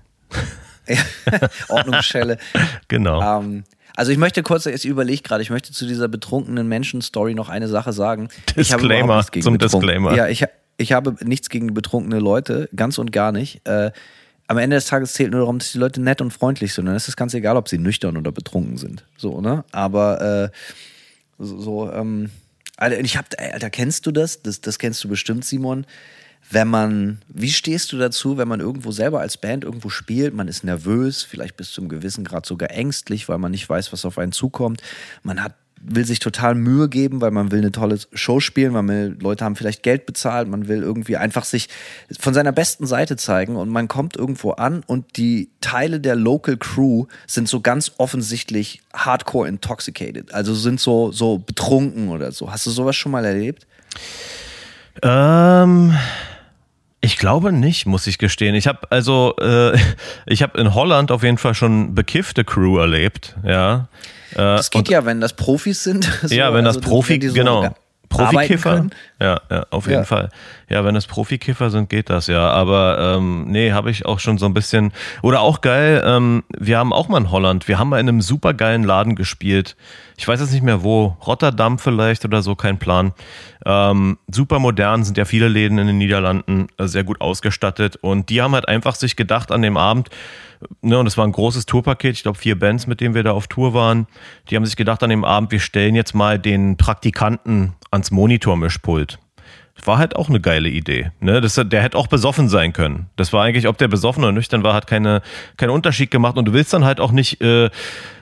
Äh, Ordnungsschelle. genau. Ähm, also ich möchte kurz, ich überlege gerade, ich möchte zu dieser betrunkenen Menschen-Story noch eine Sache sagen. Disclaimer zum Disclaimer. Ja, ich, ich habe nichts gegen betrunkene Leute, ganz und gar nicht. Äh, am Ende des Tages zählt nur darum, dass die Leute nett und freundlich sind. Dann ist es ganz egal, ob sie nüchtern oder betrunken sind. So, ne? Aber äh, so, ähm, Alter, ich hab, Alter, kennst du das? das? Das kennst du bestimmt, Simon. Wenn man, wie stehst du dazu, wenn man irgendwo selber als Band irgendwo spielt, man ist nervös, vielleicht bis zum gewissen Grad sogar ängstlich, weil man nicht weiß, was auf einen zukommt. Man hat will sich total Mühe geben, weil man will eine tolle Show spielen, weil man, Leute haben vielleicht Geld bezahlt, man will irgendwie einfach sich von seiner besten Seite zeigen und man kommt irgendwo an und die Teile der Local Crew sind so ganz offensichtlich hardcore intoxicated, also sind so, so betrunken oder so. Hast du sowas schon mal erlebt? Ähm. Ich glaube nicht, muss ich gestehen. Ich habe also, äh, ich habe in Holland auf jeden Fall schon bekiffte Crew erlebt, ja. Äh, das geht ja, wenn das Profis sind. So, ja, wenn das also, Profi, so genau. Profikiffer? Ja, ja, auf jeden ja. Fall. Ja, wenn es Profikiffer sind, geht das ja. Aber ähm, nee, habe ich auch schon so ein bisschen. Oder auch geil, ähm, wir haben auch mal in Holland, wir haben mal in einem super geilen Laden gespielt. Ich weiß jetzt nicht mehr wo, Rotterdam vielleicht oder so, kein Plan. Ähm, super modern, sind ja viele Läden in den Niederlanden, äh, sehr gut ausgestattet. Und die haben halt einfach sich gedacht an dem Abend, ne, und es war ein großes Tourpaket, ich glaube vier Bands, mit denen wir da auf Tour waren. Die haben sich gedacht an dem Abend, wir stellen jetzt mal den Praktikanten ans Monitormischpult. War halt auch eine geile Idee. Ne? Das, der hätte auch besoffen sein können. Das war eigentlich, ob der besoffen oder nüchtern war, hat keine, keinen Unterschied gemacht. Und du willst dann halt auch nicht äh,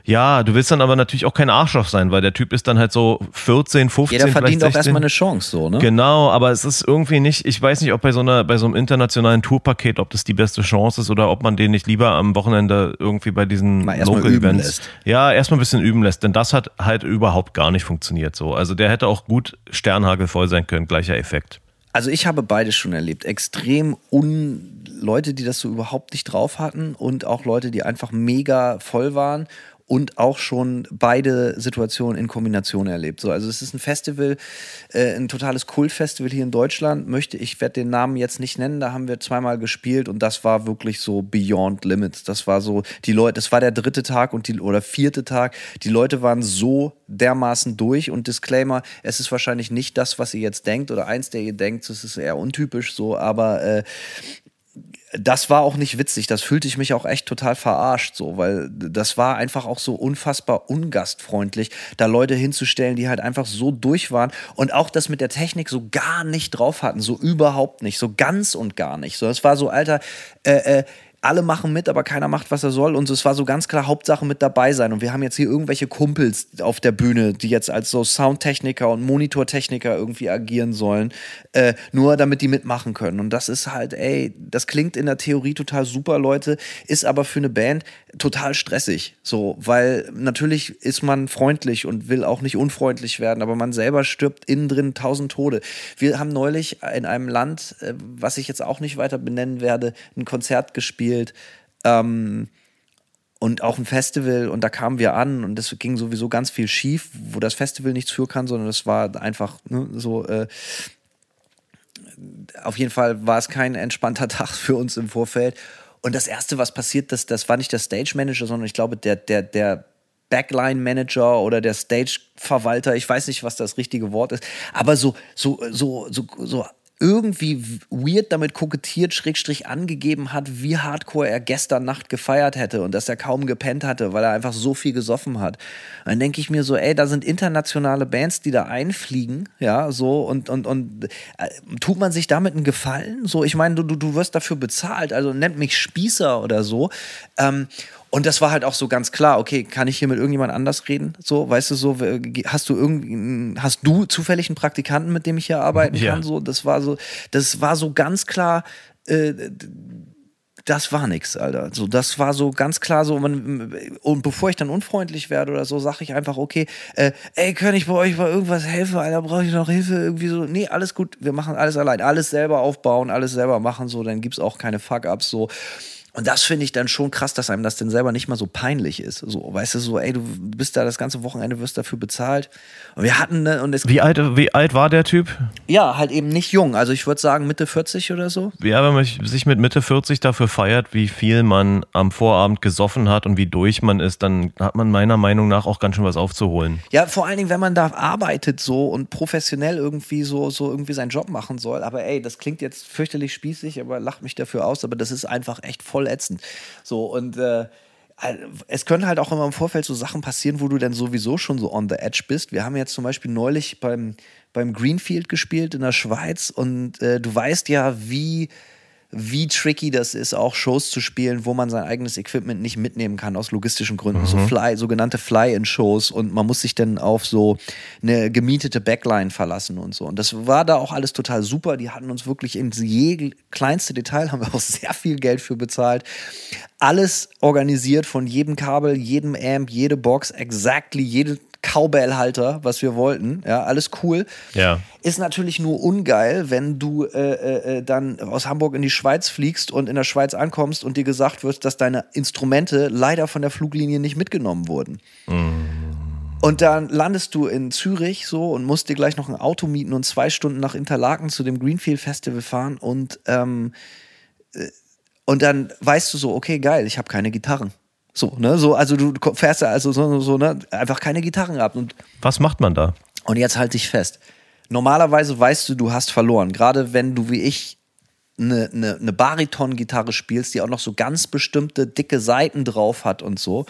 ja, du willst dann aber natürlich auch kein Arschloch sein, weil der Typ ist dann halt so 14, 15. Jeder verdient auch erstmal eine Chance, so, ne? Genau, aber es ist irgendwie nicht, ich weiß nicht, ob bei so einer, bei so einem internationalen Tourpaket, ob das die beste Chance ist oder ob man den nicht lieber am Wochenende irgendwie bei diesen Local Events. Lässt. Ja, erstmal ein bisschen üben lässt, denn das hat halt überhaupt gar nicht funktioniert so. Also der hätte auch gut Sternhagelvoll sein können, gleicher Effekt. Also ich habe beides schon erlebt. Extrem un Leute, die das so überhaupt nicht drauf hatten und auch Leute, die einfach mega voll waren und auch schon beide Situationen in Kombination erlebt. So, also es ist ein Festival, äh, ein totales Kultfestival hier in Deutschland. Möchte ich werde den Namen jetzt nicht nennen. Da haben wir zweimal gespielt und das war wirklich so Beyond Limits. Das war so die Leute. Das war der dritte Tag und die oder vierte Tag. Die Leute waren so dermaßen durch und Disclaimer: Es ist wahrscheinlich nicht das, was ihr jetzt denkt oder eins, der ihr denkt. Das ist eher untypisch so, aber äh, das war auch nicht witzig. Das fühlte ich mich auch echt total verarscht, so, weil das war einfach auch so unfassbar ungastfreundlich, da Leute hinzustellen, die halt einfach so durch waren und auch das mit der Technik so gar nicht drauf hatten, so überhaupt nicht, so ganz und gar nicht. So, das war so, Alter, äh, äh, alle machen mit, aber keiner macht, was er soll. Und es war so ganz klar Hauptsache mit dabei sein. Und wir haben jetzt hier irgendwelche Kumpels auf der Bühne, die jetzt als so Soundtechniker und Monitortechniker irgendwie agieren sollen, äh, nur damit die mitmachen können. Und das ist halt, ey, das klingt in der Theorie total super, Leute, ist aber für eine Band total stressig. So, weil natürlich ist man freundlich und will auch nicht unfreundlich werden, aber man selber stirbt innen drin tausend Tode. Wir haben neulich in einem Land, äh, was ich jetzt auch nicht weiter benennen werde, ein Konzert gespielt gespielt. Ähm, und auch ein Festival und da kamen wir an und es ging sowieso ganz viel schief, wo das Festival nichts für kann, sondern es war einfach ne, so. Äh, auf jeden Fall war es kein entspannter Tag für uns im Vorfeld. Und das erste, was passiert, das, das war nicht der Stage Manager, sondern ich glaube der der der Backline Manager oder der Stage Verwalter. Ich weiß nicht, was das richtige Wort ist, aber so so so so so irgendwie weird damit kokettiert, schrägstrich angegeben hat, wie hardcore er gestern Nacht gefeiert hätte und dass er kaum gepennt hatte, weil er einfach so viel gesoffen hat. Dann denke ich mir so, ey, da sind internationale Bands, die da einfliegen, ja, so und, und, und äh, tut man sich damit einen Gefallen? So, ich meine, du, du, du wirst dafür bezahlt, also nennt mich Spießer oder so. Ähm, und das war halt auch so ganz klar, okay, kann ich hier mit irgendjemand anders reden? So, weißt du, so, hast du irgendwie, hast du zufällig einen Praktikanten, mit dem ich hier arbeiten ja. kann? So, das war so, das war so ganz klar, äh, das war nix, Alter. So, das war so ganz klar so. Man, und bevor ich dann unfreundlich werde oder so, sage ich einfach, okay, äh, ey, kann ich bei euch mal irgendwas helfen? Alter, brauche ich noch Hilfe? Irgendwie so, nee, alles gut, wir machen alles allein. Alles selber aufbauen, alles selber machen, so, dann gibt's auch keine Fuck-Ups, so. Und das finde ich dann schon krass, dass einem das denn selber nicht mal so peinlich ist. So, weißt du, so, ey, du bist da das ganze Wochenende, wirst dafür bezahlt. Und wir hatten, ne, und es. Wie alt, wie alt war der Typ? Ja, halt eben nicht jung. Also ich würde sagen Mitte 40 oder so. Ja, wenn man sich mit Mitte 40 dafür feiert, wie viel man am Vorabend gesoffen hat und wie durch man ist, dann hat man meiner Meinung nach auch ganz schön was aufzuholen. Ja, vor allen Dingen, wenn man da arbeitet so und professionell irgendwie so, so irgendwie seinen Job machen soll. Aber ey, das klingt jetzt fürchterlich spießig, aber lacht mich dafür aus. Aber das ist einfach echt voll ätzend. So und äh, es können halt auch immer im Vorfeld so Sachen passieren, wo du dann sowieso schon so on the edge bist. Wir haben jetzt zum Beispiel neulich beim, beim Greenfield gespielt in der Schweiz und äh, du weißt ja, wie wie tricky das ist, auch Shows zu spielen, wo man sein eigenes Equipment nicht mitnehmen kann aus logistischen Gründen. Mhm. So Fly, sogenannte Fly-in-Shows und man muss sich dann auf so eine gemietete Backline verlassen und so. Und das war da auch alles total super. Die hatten uns wirklich ins je kleinste Detail, haben wir auch sehr viel Geld für bezahlt. Alles organisiert von jedem Kabel, jedem Amp, jede Box, exactly, jede Cowbell-Halter, was wir wollten. Ja, alles cool. Ja. Ist natürlich nur ungeil, wenn du äh, äh, äh, dann aus Hamburg in die Schweiz fliegst und in der Schweiz ankommst und dir gesagt wird, dass deine Instrumente leider von der Fluglinie nicht mitgenommen wurden. Mhm. Und dann landest du in Zürich so und musst dir gleich noch ein Auto mieten und zwei Stunden nach Interlaken zu dem Greenfield Festival fahren und ähm, äh, und dann weißt du so, okay, geil, ich habe keine Gitarren. So, ne? So, also du fährst ja also so, so, ne? Einfach keine Gitarren ab. Und, Was macht man da? Und jetzt halte ich fest. Normalerweise weißt du, du hast verloren. Gerade wenn du wie ich eine, eine, eine Bariton-Gitarre spielst, die auch noch so ganz bestimmte dicke Seiten drauf hat und so.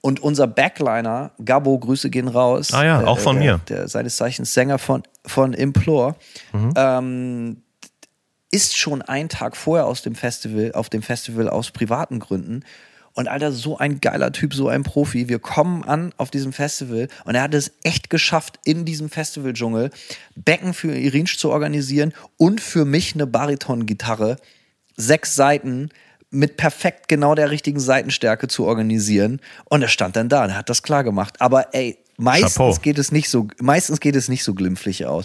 Und unser Backliner, Gabo, Grüße gehen raus. Ah ja, auch von äh, mir. Der, seines Zeichens Sänger von, von Implore. Mhm. Ähm, ist schon einen Tag vorher aus dem Festival, auf dem Festival aus privaten Gründen und Alter, so ein geiler Typ, so ein Profi. Wir kommen an auf diesem Festival und er hat es echt geschafft, in diesem Festival-Dschungel Becken für Irinsch zu organisieren und für mich eine Bariton-Gitarre. Sechs Seiten mit perfekt genau der richtigen Seitenstärke zu organisieren. Und er stand dann da und hat das klar gemacht. Aber ey, Meistens geht es nicht so, meistens geht es nicht so glimpflich aus.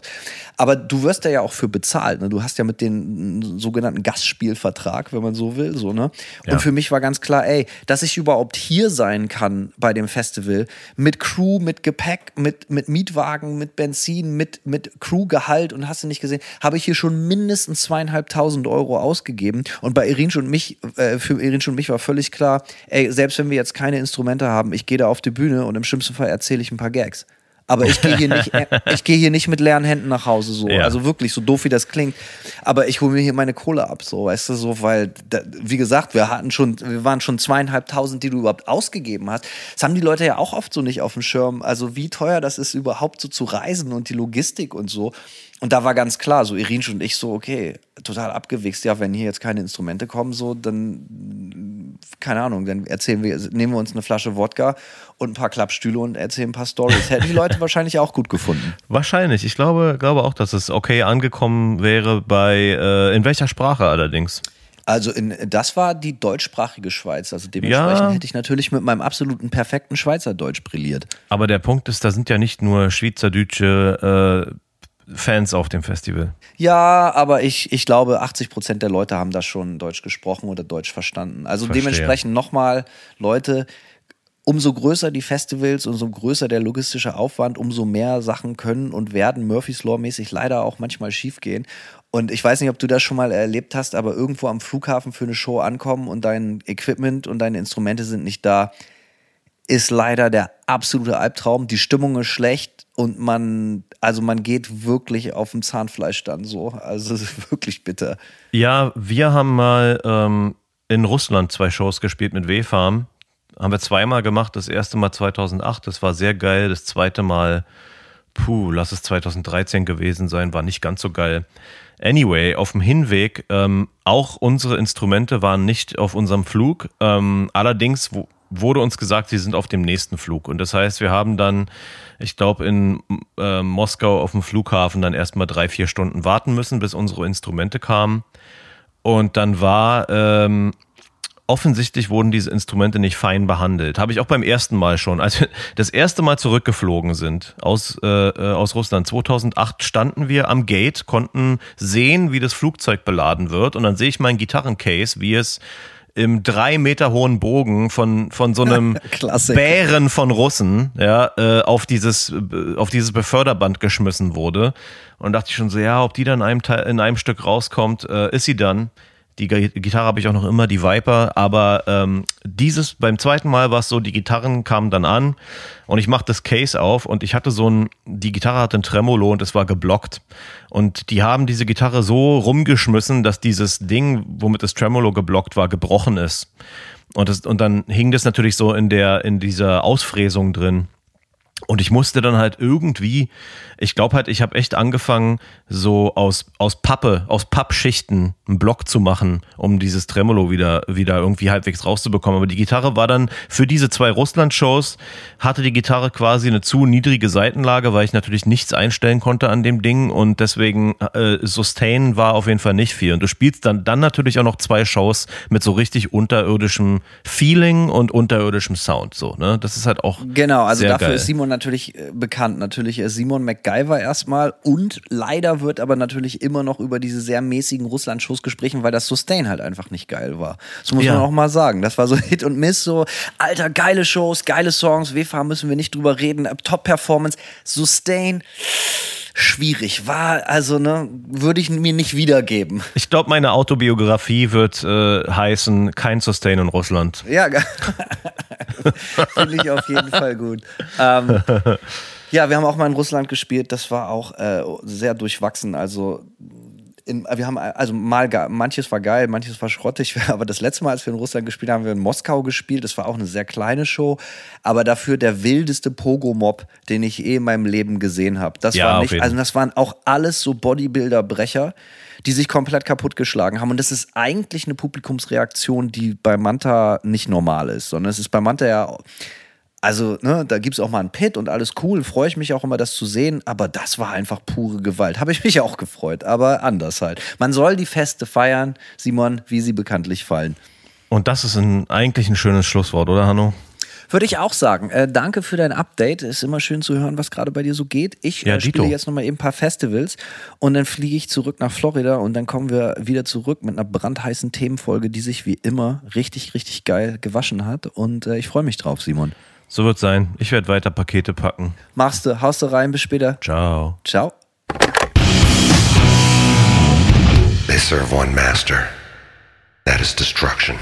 Aber du wirst da ja auch für bezahlt. Ne? Du hast ja mit den sogenannten Gastspielvertrag, wenn man so will, so ne. Ja. Und für mich war ganz klar, ey, dass ich überhaupt hier sein kann bei dem Festival mit Crew, mit Gepäck, mit mit Mietwagen, mit Benzin, mit mit Crewgehalt und hast du nicht gesehen, habe ich hier schon mindestens zweieinhalbtausend Euro ausgegeben. Und bei Irinsch und mich, äh, für Irinsch und mich war völlig klar, ey, selbst wenn wir jetzt keine Instrumente haben, ich gehe da auf die Bühne und im schlimmsten Fall erzähle ich ein paar paar Gags. Aber ich gehe hier nicht, ich gehe hier nicht mit leeren Händen nach Hause, so. Ja. Also wirklich, so doof wie das klingt. Aber ich hole mir hier meine Kohle ab, so, weißt du, so, weil, da, wie gesagt, wir hatten schon, wir waren schon zweieinhalbtausend, die du überhaupt ausgegeben hast. Das haben die Leute ja auch oft so nicht auf dem Schirm. Also wie teuer das ist, überhaupt so zu reisen und die Logistik und so. Und da war ganz klar, so Irinsch und ich so, okay, total abgewichst. Ja, wenn hier jetzt keine Instrumente kommen, so, dann, keine Ahnung, dann erzählen wir, nehmen wir uns eine Flasche Wodka und ein paar Klappstühle und erzählen ein paar Stories. Hätten die Leute wahrscheinlich auch gut gefunden. Wahrscheinlich. Ich glaube, glaube auch, dass es okay angekommen wäre bei, äh, in welcher Sprache allerdings? Also in, das war die deutschsprachige Schweiz. Also dementsprechend Ja. hätte ich natürlich mit meinem absoluten perfekten Schweizerdeutsch brilliert. Aber der Punkt ist, da sind ja nicht nur schweizerdeutsche äh, Fans auf dem Festival. Ja, aber ich, ich glaube, 80 Prozent der Leute haben das schon Deutsch gesprochen oder Deutsch verstanden. Also Verstehe. dementsprechend nochmal, Leute, umso größer die Festivals, umso größer der logistische Aufwand, umso mehr Sachen können und werden Murphy's Law mäßig leider auch manchmal schiefgehen. Und ich weiß nicht, ob du das schon mal erlebt hast, aber irgendwo am Flughafen für eine Show ankommen und dein Equipment und deine Instrumente sind nicht da, ist leider der absolute Albtraum. Die Stimmung ist schlecht und man, also man geht wirklich auf dem Zahnfleisch dann so. Also es ist wirklich bitter. Ja, wir haben mal ähm, in Russland zwei Shows gespielt mit W-Farm. Haben wir zweimal gemacht. Das erste Mal 2008, das war sehr geil. Das zweite Mal, puh, lass es 2013 gewesen sein, war nicht ganz so geil. Anyway, auf dem Hinweg, ähm, auch unsere Instrumente waren nicht auf unserem Flug. Ähm, allerdings wo, wurde uns gesagt, sie sind auf dem nächsten Flug. Und das heißt, wir haben dann, ich glaube, in äh, Moskau auf dem Flughafen dann erstmal drei, vier Stunden warten müssen, bis unsere Instrumente kamen. Und dann war ähm, offensichtlich wurden diese Instrumente nicht fein behandelt. Habe ich auch beim ersten Mal schon. Als wir das erste Mal zurückgeflogen sind aus, äh, äh, aus Russland, 2008, standen wir am Gate, konnten sehen, wie das Flugzeug beladen wird. Und dann sehe ich mein Gitarrencase, wie es im drei Meter hohen Bogen von, von so einem. Bären von Russen ja, äh, auf, dieses, äh, auf dieses Beförderband geschmissen wurde. Und dachte ich schon so, ja, ob die dann in einem, Teil, in einem Stück rauskommt, äh, ist sie dann. Die Gi- Gitarre habe ich auch noch immer, die Viper. Aber ähm, dieses, beim zweiten Mal war es so, die Gitarren kamen dann an und ich machte das Case auf und ich hatte so ein, die Gitarre hatte ein Tremolo und es war geblockt. Und die haben diese Gitarre so rumgeschmissen, dass dieses Ding, womit das Tremolo geblockt war, gebrochen ist. Und, das, und dann hing das natürlich so in der, in dieser Ausfräsung drin. Und ich musste dann halt irgendwie, ich glaube halt, ich habe echt angefangen, so aus, aus Pappe, aus Pappschichten einen Block zu machen, um dieses Tremolo wieder, wieder irgendwie halbwegs rauszubekommen. Aber die Gitarre war dann für diese zwei Russland-Shows, hatte die Gitarre quasi eine zu niedrige Seitenlage, weil ich natürlich nichts einstellen konnte an dem Ding und deswegen äh, Sustain war auf jeden Fall nicht viel. Und du spielst dann, dann natürlich auch noch zwei Shows mit so richtig unterirdischem Feeling und unterirdischem Sound. So, ne? Das ist halt auch. Genau, also sehr dafür geil. ist Simon natürlich äh, bekannt. Natürlich ist Simon MacGyver erstmal und leider wird aber natürlich immer noch über diese sehr mäßigen Russland-Shows gesprochen, weil das Sustain halt einfach nicht geil war. Das muss Ja. man auch mal sagen. Das war so Hit und Miss, so alter, geile Shows, geile Songs, WFH müssen wir nicht drüber reden, äh, Top-Performance. Sustain, schwierig. War, also, ne, würde ich mir nicht wiedergeben. Ich glaube, meine Autobiografie wird äh, heißen Kein Sustain in Russland. Ja, finde ich auf jeden Fall gut. Ähm, ja, wir haben auch mal in Russland gespielt. Das war auch äh, sehr durchwachsen. Also in, wir haben also mal manches war geil, manches war schrottig. Aber das letzte Mal, als wir in Russland gespielt haben, haben wir in Moskau gespielt. Das war auch eine sehr kleine Show, aber dafür der wildeste Pogo-Mob, den ich eh in meinem Leben gesehen habe. Das Ja, war nicht, also das waren auch alles so Bodybuilder-Brecher, die sich komplett kaputtgeschlagen haben. Und das ist eigentlich eine Publikumsreaktion, die bei Manta nicht normal ist, sondern es ist bei Manta ja. Also, ne, da gibt es auch mal einen Pit und alles cool, freue ich mich auch immer, das zu sehen, aber das war einfach pure Gewalt. Habe ich mich auch gefreut, aber anders halt. Man soll die Feste feiern, Simon, wie sie bekanntlich fallen. Und das ist ein, eigentlich ein schönes Schlusswort, oder Hanno? Würde ich auch sagen. Äh, danke für dein Update. Ist immer schön zu hören, was gerade bei dir so geht. Ich Ja, äh, spiele Dito. jetzt nochmal eben ein paar Festivals und dann fliege ich zurück nach Florida und dann kommen wir wieder zurück mit einer brandheißen Themenfolge, die sich wie immer richtig, richtig geil gewaschen hat. Und äh, ich freue mich drauf, Simon. So wird sein. Ich werde weiter Pakete packen. Machst du, haust du rein, bis später. Ciao. Ciao. They serve one master. That is destruction.